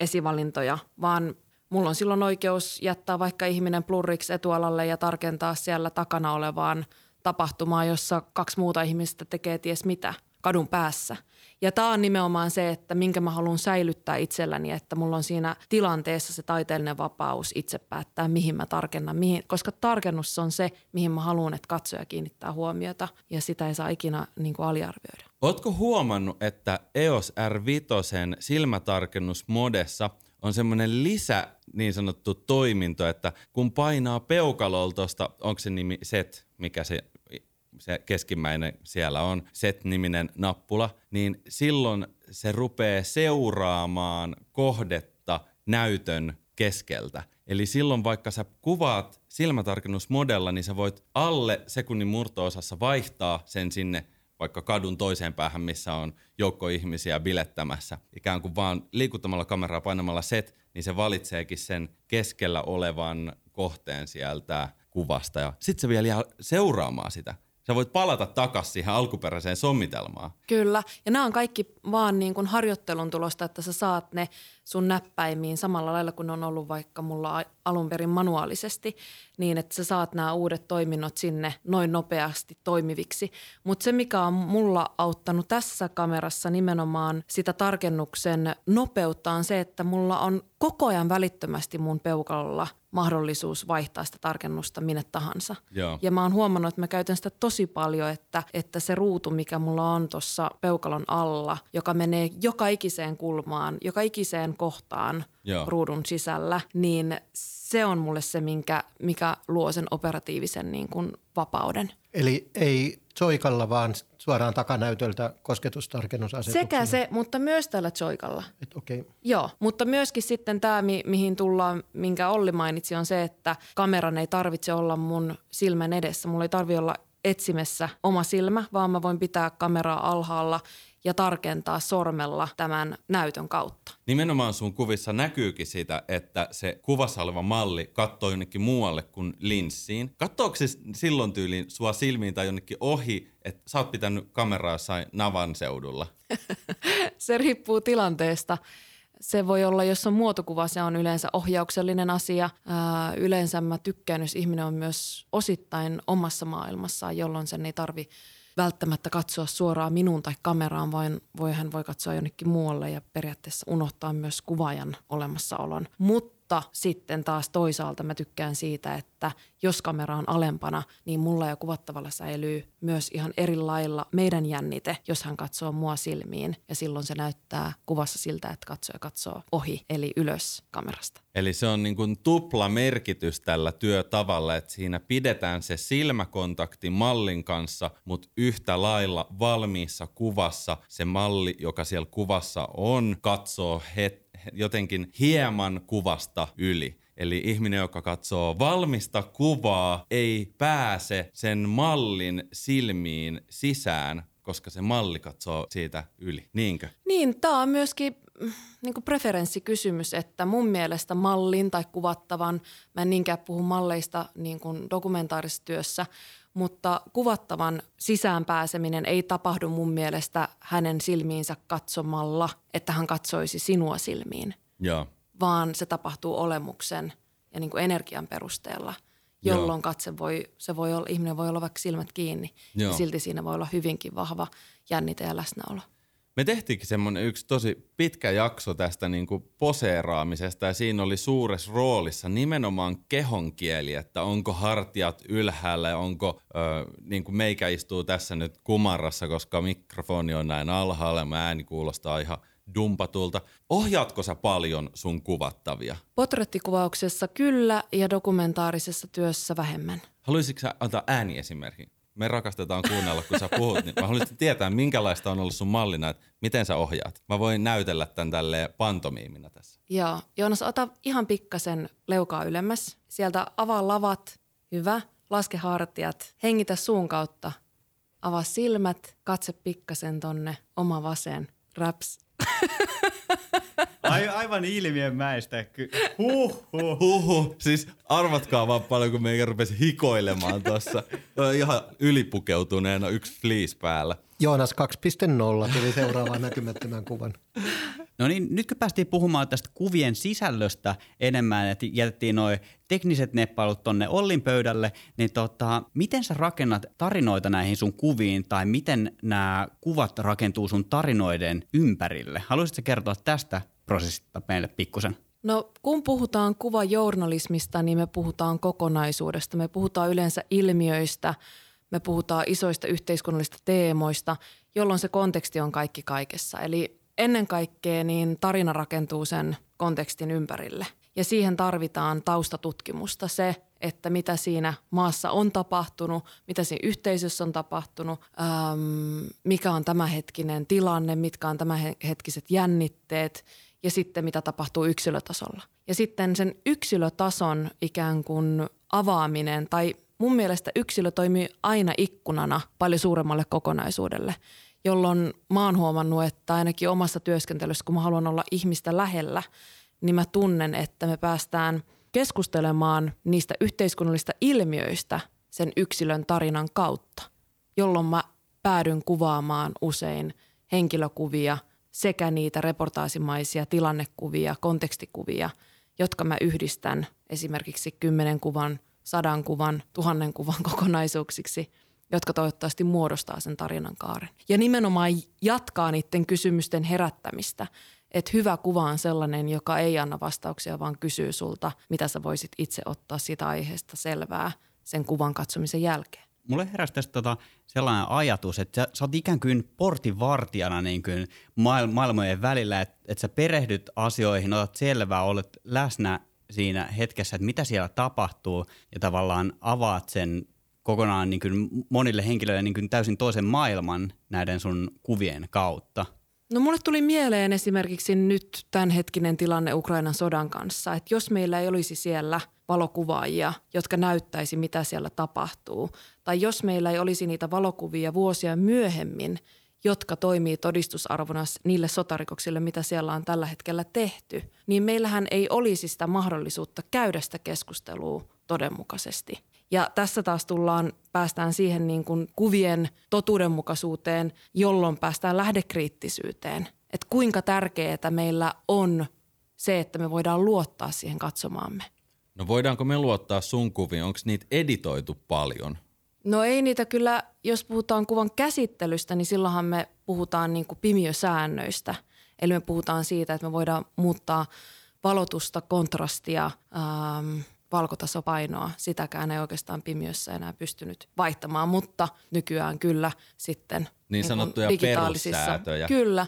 esivalintoja, vaan mulla on silloin oikeus jättää vaikka ihminen plurriksi etualalle ja tarkentaa siellä takana olevaan tapahtumaan, jossa kaksi muuta ihmistä tekee ties mitä. kadun päässä. Ja tämä on nimenomaan se, että minkä mä haluan säilyttää itselläni, että mulla on siinä tilanteessa se taiteellinen vapaus itse päättää, mihin mä tarkennan, mihin, koska tarkennus on se, mihin mä haluan, että katsoja kiinnittää huomiota ja sitä ei saa ikinä niin kuin aliarvioida. Ootko huomannut, että EOS R5 silmätarkennusmodessa on semmoinen lisä niin sanottu toiminto, että kun painaa peukalolta tuosta, onko se nimi set, mikä se se keskimmäinen siellä on, set-niminen nappula, niin silloin se rupeaa seuraamaan kohdetta näytön keskeltä. Eli silloin vaikka sä kuvaat silmätarkennusmodella, niin sä voit alle sekunnin murtoosassa vaihtaa sen sinne vaikka kadun toiseen päähän, missä on joukko ihmisiä bilettämässä. Ikään kuin vaan liikuttamalla kameraa painamalla set, niin se valitseekin sen keskellä olevan kohteen sieltä kuvasta. Ja sitten se vielä jää seuraamaan sitä. Sä voit palata takaisin siihen alkuperäiseen sommitelmaan. Kyllä, ja nämä on kaikki vaan niin kuin harjoittelun tulosta, että sä saat ne sun näppäimiin samalla lailla kuin on ollut vaikka mulla alun perin manuaalisesti, niin että sä saat nämä uudet toiminnot sinne noin nopeasti toimiviksi. Mutta se, mikä on mulla auttanut tässä kamerassa nimenomaan sitä tarkennuksen nopeutta on se, että mulla on koko ajan välittömästi mun peukalolla mahdollisuus vaihtaa sitä tarkennusta minne tahansa. Joo. Ja mä oon huomannut, että mä käytän sitä tosi paljon, että, että se ruutu, mikä mulla on tuossa peukalon alla, joka menee joka ikiseen kulmaan, joka ikiseen kohtaan Joo. ruudun sisällä, niin se on mulle se, minkä, mikä luo sen operatiivisen niin kuin vapauden. Eli ei Zoikalla, vaan suoraan takanäytöltä kosketustarkennusasetuksella. Sekä se, mutta myös tällä Joikalla. Et okei. Joo, mutta myöskin sitten tämä, mi- mihin tullaan, minkä Olli mainitsi, on se, että kameran ei tarvitse olla mun silmän edessä. Mulla ei tarvi olla etsimessä oma silmä, vaan mä voin pitää kameraa alhaalla ja tarkentaa sormella tämän näytön kautta. Nimenomaan sun kuvissa näkyykin sitä, että se kuvassa oleva malli katsoo jonnekin muualle kuin linssiin. Katsooko se silloin tyyliin sua silmiin tai jonnekin ohi, että sä oot pitänyt kameraa jossain navan seudulla? Se riippuu tilanteesta. Se voi olla, jos on muotokuva, se on yleensä ohjauksellinen asia. Ää, yleensä mä tykkään, jos ihminen on myös osittain omassa maailmassaan, jolloin sen ei tarvi välttämättä katsoa suoraan minuun tai kameraan, vaan voi, hän voi katsoa jonnekin muualle ja periaatteessa unohtaa myös kuvaajan olemassaolon. Mutta sitten taas toisaalta mä tykkään siitä, että jos kamera on alempana, niin mulla ja kuvattavalla säilyy myös ihan eri lailla meidän jännite, jos hän katsoo mua silmiin. Ja silloin se näyttää kuvassa siltä, että katsoja katsoo ohi, eli ylös kamerasta. Eli se on niin kuin tupla merkitys tällä työtavalla, että siinä pidetään se silmäkontakti mallin kanssa, mutta yhtä lailla valmiissa kuvassa se malli, joka siellä kuvassa on, katsoo het- jotenkin hieman kuvasta yli. Eli ihminen, joka katsoo valmista kuvaa, ei pääse sen mallin silmiin sisään, koska se malli katsoo siitä yli. Niinkö? Niin, tämä on myöskin niin preferenssikysymys, että mun mielestä mallin tai kuvattavan, mä en niinkään puhu malleista niin kuin dokumentaarisessa työssä, mutta kuvattavan sisään pääseminen ei tapahdu mun mielestä hänen silmiinsä katsomalla, että hän katsoisi sinua silmiin, Joo. vaan se tapahtuu olemuksen ja niin kuin energian perusteella, Joo. jolloin katse voi, se voi olla, ihminen voi olla vaikka silmät kiinni Joo. ja silti siinä voi olla hyvinkin vahva jännite ja läsnäolo. Me tehtiinkin semmoinen yksi tosi pitkä jakso tästä niin kuin poseeraamisesta ja siinä oli suuressa roolissa nimenomaan kehonkieli, että onko hartiat ylhäällä ja onko, ö, niin kuin meikä istuu tässä nyt kumarassa, koska mikrofoni on näin alhaalla ja ääni kuulostaa ihan dumpatulta. Ohjaatko sä paljon sun kuvattavia? Portrettikuvauksessa kyllä ja dokumentaarisessa työssä vähemmän. Haluaisitko sä antaa ääniesimerkin? Me rakastetaan kuunnella, kun sä puhut, niin mä haluaisin tietää, minkälaista on ollut sun mallina, että miten sä ohjaat. Mä voin näytellä tän tälleen pantomiimina tässä. Joo, Joonas, ota ihan pikkasen leukaa ylemmäs. Sieltä avaa lavat, hyvä. Laske hartiat, hengitä suun kautta. Avaa silmät, katse pikkasen tonne, oma vasen, raps. Ai, aivan ilmien mäistä. Huh, huh. Huhu, siis arvatkaa vaan paljon, kun meikä rupesi hikoilemaan tuossa. Ihan ylipukeutuneena yksi fleece päällä. Joonas 2.0 tuli seuraavaan näkymättömän kuvan. No niin, nyt kun päästiin puhumaan tästä kuvien sisällöstä enemmän, että jätettiin noin tekniset neppailut tonne Ollin pöydälle, niin tota, miten sä rakennat tarinoita näihin sun kuviin tai miten nämä kuvat rakentuu sun tarinoiden ympärille? Haluaisitko kertoa tästä prosessista meille pikkusen? No kun puhutaan kuvajournalismista, niin me puhutaan kokonaisuudesta. Me puhutaan yleensä ilmiöistä, me puhutaan isoista yhteiskunnallisista teemoista, jolloin se konteksti on kaikki kaikessa. Eli ennen kaikkea niin tarina rakentuu sen kontekstin ympärille. Ja siihen tarvitaan taustatutkimusta, se, että mitä siinä maassa on tapahtunut, mitä siinä yhteisössä on tapahtunut, äm, mikä on tämänhetkinen tilanne, mitkä on tämänhetkiset jännitteet ja sitten mitä tapahtuu yksilötasolla. Ja sitten sen yksilötason ikään kuin avaaminen tai mun mielestä yksilö toimii aina ikkunana paljon suuremmalle kokonaisuudelle – jolloin mä oon huomannut, että ainakin omassa työskentelyssä, kun mä haluan olla ihmistä lähellä, niin mä tunnen, että me päästään keskustelemaan niistä yhteiskunnallisista ilmiöistä sen yksilön tarinan kautta, jolloin mä päädyn kuvaamaan usein henkilökuvia sekä niitä reportaasimaisia tilannekuvia, kontekstikuvia, jotka mä yhdistän esimerkiksi kymmenen kuvan, sadan kuvan, tuhannen kuvan kokonaisuuksiksi – jotka toivottavasti muodostaa sen tarinan kaaren. Ja nimenomaan jatkaa niiden kysymysten herättämistä, että hyvä kuva on sellainen, joka ei anna vastauksia, vaan kysyy sulta, mitä sä voisit itse ottaa siitä aiheesta selvää sen kuvan katsomisen jälkeen. Mulle heräsi tästä tota sellainen ajatus, että sä, sä oot ikään kuin portinvartijana niin kuin maailmojen välillä, että, että sä perehdyt asioihin, otat selvää, olet läsnä siinä hetkessä, että mitä siellä tapahtuu ja tavallaan avaat sen kokonaan niin kuin monille henkilöille niin kuin täysin toisen maailman näiden sun kuvien kautta? No mulle tuli mieleen esimerkiksi nyt tämänhetkinen tilanne Ukrainan sodan kanssa, että jos meillä ei olisi siellä valokuvaajia, jotka näyttäisi mitä siellä tapahtuu, tai jos meillä ei olisi niitä valokuvia vuosia myöhemmin, jotka toimii todistusarvona niille sotarikoksille, mitä siellä on tällä hetkellä tehty, niin meillähän ei olisi sitä mahdollisuutta käydä sitä keskustelua todenmukaisesti. Ja tässä taas tullaan, päästään siihen niin kuin kuvien totuudenmukaisuuteen, jolloin päästään lähdekriittisyyteen. Että kuinka tärkeää meillä on se, että me voidaan luottaa siihen katsomaamme. No voidaanko me luottaa sun kuviin? Onko niitä editoitu paljon? No ei niitä kyllä, jos puhutaan kuvan käsittelystä, niin silloinhan me puhutaan niin kuin pimiösäännöistä. Eli me puhutaan siitä, että me voidaan muuttaa valotusta, kontrastia, ähm, valkotasopainoa. Sitäkään ei oikeastaan pimiössä enää pystynyt vaihtamaan, mutta nykyään kyllä sitten niin, niin sanottuja digitaalisissa. Kyllä,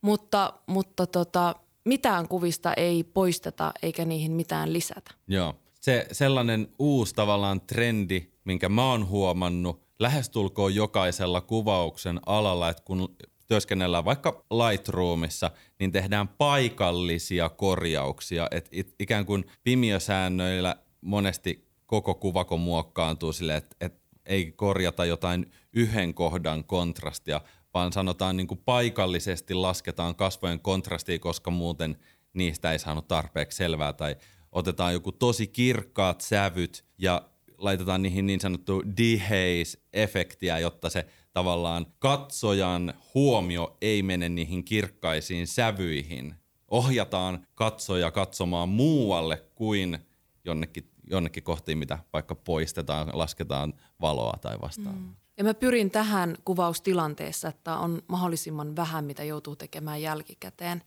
mutta, mutta tota, mitään kuvista ei poisteta eikä niihin mitään lisätä. Joo. Se sellainen uusi tavallaan trendi, minkä mä oon huomannut lähestulkoon jokaisella kuvauksen alalla, että kun työskennellään vaikka Lightroomissa, niin tehdään paikallisia korjauksia. Et ikään kuin pimiösäännöillä monesti koko kuvako muokkaantuu sille, että et ei korjata jotain yhden kohdan kontrastia, vaan sanotaan niin kuin paikallisesti lasketaan kasvojen kontrastia, koska muuten niistä ei saanut tarpeeksi selvää tai otetaan joku tosi kirkkaat sävyt ja laitetaan niihin niin sanottu dehaze-efektiä, jotta se tavallaan katsojan huomio ei mene niihin kirkkaisiin sävyihin. Ohjataan katsoja katsomaan muualle kuin jonnekin, jonnekin kohtiin, mitä vaikka poistetaan, lasketaan valoa tai vastaavaa. Mm. Ja mä pyrin tähän kuvaustilanteessa, että on mahdollisimman vähän, mitä joutuu tekemään jälkikäteen.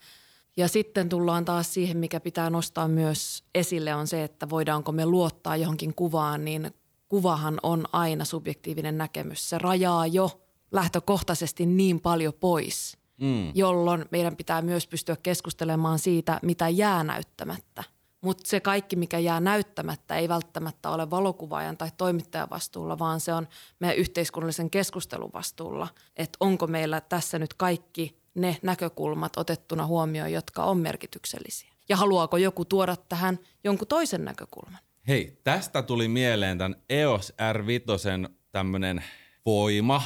Ja sitten tullaan taas siihen, mikä pitää nostaa myös esille, on se, että voidaanko me luottaa johonkin kuvaan, niin kuvahan on aina subjektiivinen näkemys. Se rajaa jo lähtökohtaisesti niin paljon pois, mm. jolloin meidän pitää myös pystyä keskustelemaan siitä, mitä jää näyttämättä. Mutta se kaikki, mikä jää näyttämättä, ei välttämättä ole valokuvaajan tai toimittajan vastuulla, vaan se on meidän yhteiskunnallisen keskustelun vastuulla. Että onko meillä tässä nyt kaikki ne näkökulmat otettuna huomioon, jotka on merkityksellisiä. Ja haluaako joku tuoda tähän jonkun toisen näkökulman? Hei, tästä tuli mieleen tämän EOS R5 tämmöinen voima,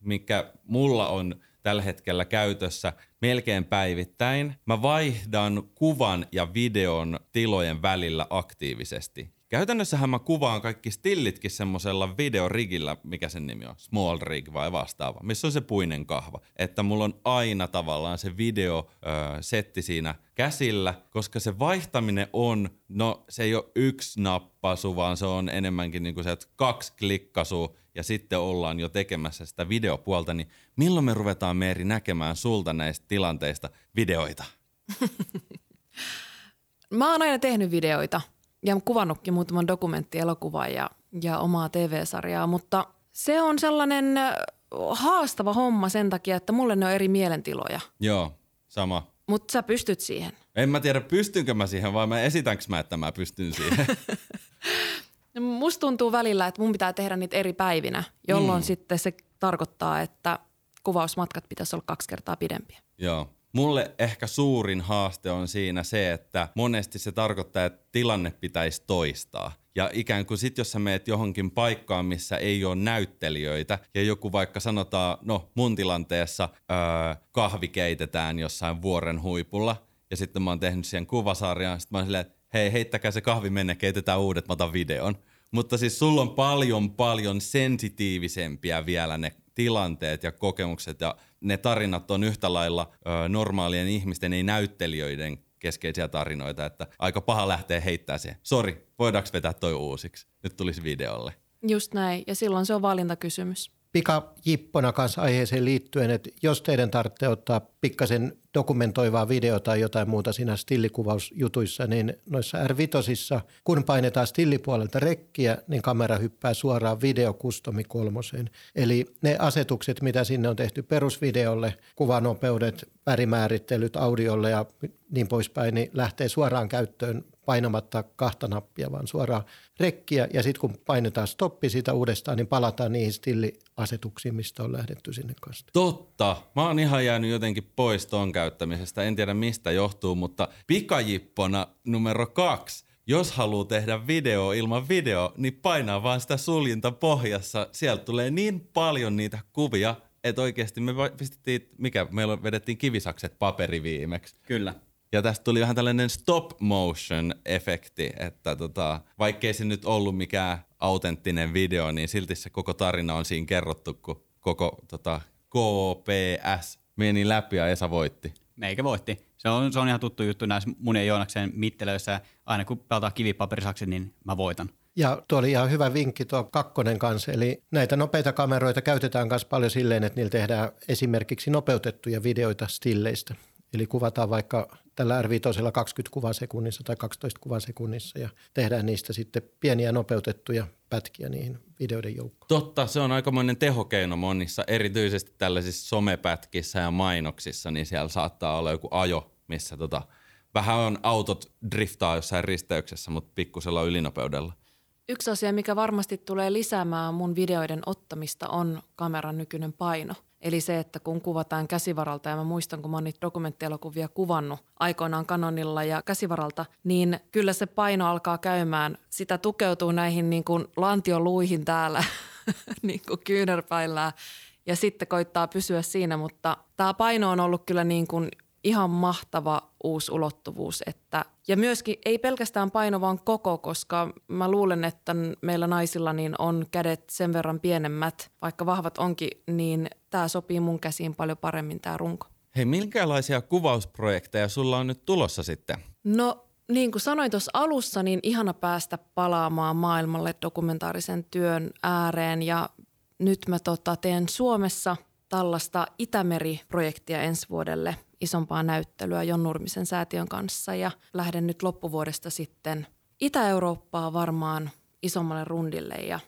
mikä mulla on tällä hetkellä käytössä melkein päivittäin. Mä vaihdan kuvan ja videon tilojen välillä aktiivisesti. Käytännössähän mä kuvaan kaikki stillitkin semmoisella videorigillä, mikä sen nimi on, small rig vai vastaava, missä on se puinen kahva. Että mulla on aina tavallaan se videosetti siinä käsillä, koska se vaihtaminen on, no se ei ole yksi nappasu, vaan se on enemmänkin niin kuin se, että kaksi klikkasua ja sitten ollaan jo tekemässä sitä videopuolta, niin milloin me ruvetaan Meeri näkemään sulta näistä tilanteista videoita? Mä oon aina tehnyt videoita ja kuvannutkin muutaman dokumenttielokuvan ja, ja omaa TV-sarjaa, mutta se on sellainen haastava homma sen takia, että mulle ne on eri mielentiloja. Joo, sama. Mutta sä pystyt siihen. En mä tiedä, pystynkö mä siihen, vai mä esitänkö mä, että mä pystyn siihen. Musta tuntuu välillä, että mun pitää tehdä niitä eri päivinä, jolloin mm. sitten se tarkoittaa, että kuvausmatkat pitäisi olla kaksi kertaa pidempiä. Joo. Mulle ehkä suurin haaste on siinä se, että monesti se tarkoittaa, että tilanne pitäisi toistaa. Ja ikään kuin sit, jos sä meet johonkin paikkaan, missä ei ole näyttelijöitä, ja joku vaikka sanotaan, no mun tilanteessa öö, kahvi keitetään jossain vuoren huipulla, ja sitten mä oon tehnyt siihen kuvasarjan, sitten mä oon silleen, että hei, heittäkää se kahvi mennä, keitetään uudet, mä otan videon. Mutta siis sulla on paljon, paljon sensitiivisempiä vielä ne tilanteet ja kokemukset ja ne tarinat on yhtä lailla ö, normaalien ihmisten, ei näyttelijöiden keskeisiä tarinoita, että aika paha lähtee heittää se. Sori, voidaanko vetää toi uusiksi? Nyt tulisi videolle. Just näin, ja silloin se on valintakysymys pikajippona kanssa aiheeseen liittyen, että jos teidän tarvitsee ottaa pikkasen dokumentoivaa videota tai jotain muuta siinä stillikuvausjutuissa, niin noissa r kun painetaan stillipuolelta rekkiä, niin kamera hyppää suoraan videokustomi kolmoseen. Eli ne asetukset, mitä sinne on tehty perusvideolle, kuvanopeudet, värimäärittelyt audiolle ja niin poispäin, niin lähtee suoraan käyttöön painamatta kahta nappia, vaan suoraan rekkiä. Ja sitten kun painetaan stoppi siitä uudestaan, niin palataan niihin stilliasetuksiin, mistä on lähdetty sinne kanssa. Totta. Mä oon ihan jäänyt jotenkin pois ton käyttämisestä. En tiedä mistä johtuu, mutta pikajippona numero kaksi. Jos haluaa tehdä video ilman video, niin painaa vaan sitä suljinta pohjassa. Sieltä tulee niin paljon niitä kuvia, että oikeasti me pistettiin, mikä, meillä vedettiin kivisakset paperi viimeksi. Kyllä. Ja tästä tuli vähän tällainen stop motion efekti, että tota, vaikkei se nyt ollut mikään autenttinen video, niin silti se koko tarina on siinä kerrottu, kun koko tota, KPS meni läpi ja Esa voitti. Meikä voitti. Se on, se on ihan tuttu juttu näissä mun ja Joonaksen mittelöissä. Aina kun pelataan kivipaperisaksen, niin mä voitan. Ja tuo oli ihan hyvä vinkki tuo kakkonen kanssa. Eli näitä nopeita kameroita käytetään myös paljon silleen, että niillä tehdään esimerkiksi nopeutettuja videoita stilleistä. Eli kuvataan vaikka tällä r 20 kuvaa sekunnissa tai 12 kuvaa sekunnissa ja tehdään niistä sitten pieniä nopeutettuja pätkiä niihin videoiden joukkoon. Totta, se on aikamoinen tehokeino monissa, erityisesti tällaisissa somepätkissä ja mainoksissa, niin siellä saattaa olla joku ajo, missä tota, vähän on autot driftaa jossain risteyksessä, mutta pikkusella ylinopeudella. Yksi asia, mikä varmasti tulee lisäämään mun videoiden ottamista, on kameran nykyinen paino. Eli se, että kun kuvataan käsivaralta, ja mä muistan, kun mä oon niitä dokumenttielokuvia kuvannut aikoinaan kanonilla ja käsivaralta, niin kyllä se paino alkaa käymään. Sitä tukeutuu näihin niin kuin lantioluihin täällä niin kuin kyynärpäillään ja sitten koittaa pysyä siinä, mutta tämä paino on ollut kyllä niin kuin ihan mahtava uusi ulottuvuus. Että, ja myöskin ei pelkästään paino, vaan koko, koska mä luulen, että meillä naisilla niin on kädet sen verran pienemmät, vaikka vahvat onkin, niin tämä sopii mun käsiin paljon paremmin tämä runko. Hei, minkälaisia kuvausprojekteja sulla on nyt tulossa sitten? No niin kuin sanoin tuossa alussa, niin ihana päästä palaamaan maailmalle dokumentaarisen työn ääreen ja nyt mä tota, teen Suomessa tällaista Itämeri-projektia ensi vuodelle – isompaa näyttelyä Jon Nurmisen säätiön kanssa ja lähden nyt loppuvuodesta sitten Itä-Eurooppaa varmaan isommalle rundille ja,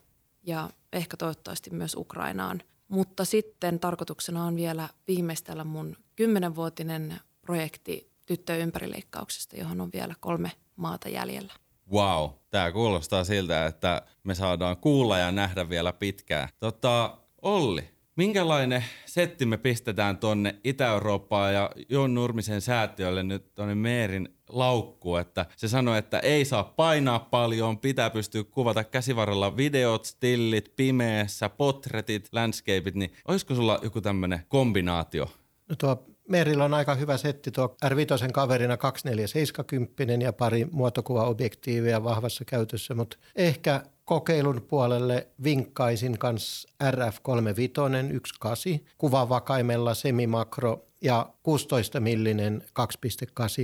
ja ehkä toivottavasti myös Ukrainaan. Mutta sitten tarkoituksena on vielä viimeistellä mun kymmenenvuotinen projekti tyttöjen ympärileikkauksesta, johon on vielä kolme maata jäljellä. Wow, tämä kuulostaa siltä, että me saadaan kuulla ja nähdä vielä pitkään. Tota, Olli, Minkälainen setti me pistetään tonne Itä-Eurooppaan ja Jon Nurmisen säätiölle nyt tonne Meerin laukku, että se sanoi, että ei saa painaa paljon, pitää pystyä kuvata käsivarrella videot, stillit, pimeässä, potretit, landscapeit, niin olisiko sulla joku tämmöinen kombinaatio? No tuo Merillä on aika hyvä setti tuo R5 kaverina 2470 ja pari muotokuvaobjektiivia vahvassa käytössä, mutta ehkä kokeilun puolelle vinkkaisin kans RF35 1.8 kuvavakaimella semimakro ja 16 millinen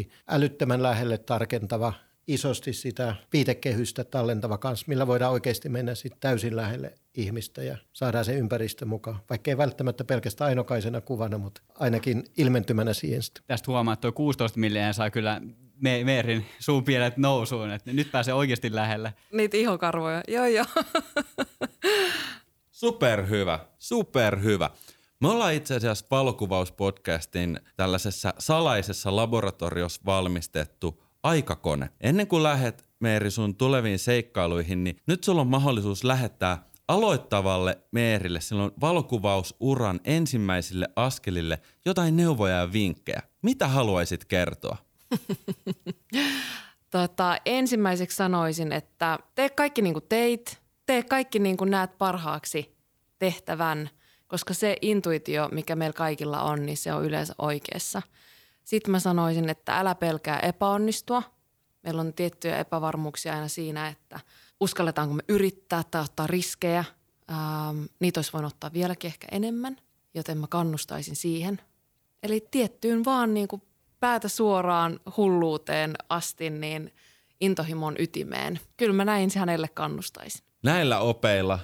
2.8 älyttömän lähelle tarkentava isosti sitä viitekehystä tallentava kanssa, millä voidaan oikeasti mennä sitten täysin lähelle ihmistä ja saadaan se ympäristö mukaan. Vaikka ei välttämättä pelkästään ainokaisena kuvana, mutta ainakin ilmentymänä siihen. Tästä huomaa, että tuo 16 milliä saa kyllä me- Meerin suupielet nousuun, että nyt pääsee oikeasti lähelle. Niitä ihokarvoja, joo joo. Superhyvä, superhyvä. Me ollaan itse asiassa valokuvauspodcastin tällaisessa salaisessa laboratoriossa valmistettu aikakone. Ennen kuin lähet Meeri sun tuleviin seikkailuihin, niin nyt sulla on mahdollisuus lähettää aloittavalle Meerille silloin valokuvausuran ensimmäisille askelille jotain neuvoja ja vinkkejä. Mitä haluaisit kertoa? tota, ensimmäiseksi sanoisin, että tee kaikki niin kuin teit, tee kaikki niin kuin näet parhaaksi tehtävän, koska se intuitio, mikä meillä kaikilla on, niin se on yleensä oikeassa. Sitten mä sanoisin, että älä pelkää epäonnistua. Meillä on tiettyjä epävarmuuksia aina siinä, että uskalletaanko me yrittää tai ottaa riskejä. Ähm, niitä olisi voinut ottaa vieläkin ehkä enemmän, joten mä kannustaisin siihen. Eli tiettyyn vaan niin kuin päätä suoraan hulluuteen asti, niin intohimon ytimeen. Kyllä mä näin hänelle kannustaisin. Näillä opeilla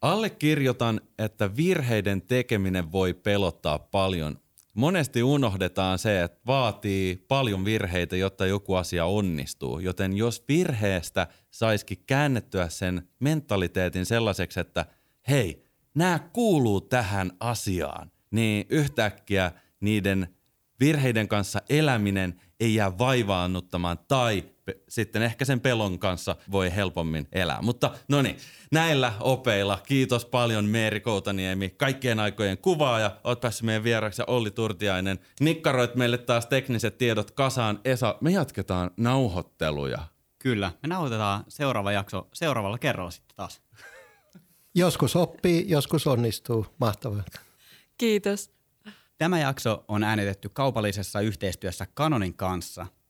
allekirjoitan, että virheiden tekeminen voi pelottaa paljon. Monesti unohdetaan se, että vaatii paljon virheitä, jotta joku asia onnistuu. Joten jos virheestä saisikin käännettyä sen mentaliteetin sellaiseksi, että hei, nämä kuuluu tähän asiaan, niin yhtäkkiä niiden virheiden kanssa eläminen ei jää vaivaannuttamaan tai pe- sitten ehkä sen pelon kanssa voi helpommin elää. Mutta no niin, näillä opeilla kiitos paljon Meeri Koutaniemi, kaikkien aikojen kuvaaja. Oot päässyt meidän vieraksi ja Olli Turtiainen. Nikkaroit meille taas tekniset tiedot kasaan. Esa, me jatketaan nauhoitteluja. Kyllä, me nauhoitetaan seuraava jakso seuraavalla kerralla sitten taas. Joskus oppii, joskus onnistuu. Mahtavaa. Kiitos. Tämä jakso on äänitetty kaupallisessa yhteistyössä Canonin kanssa –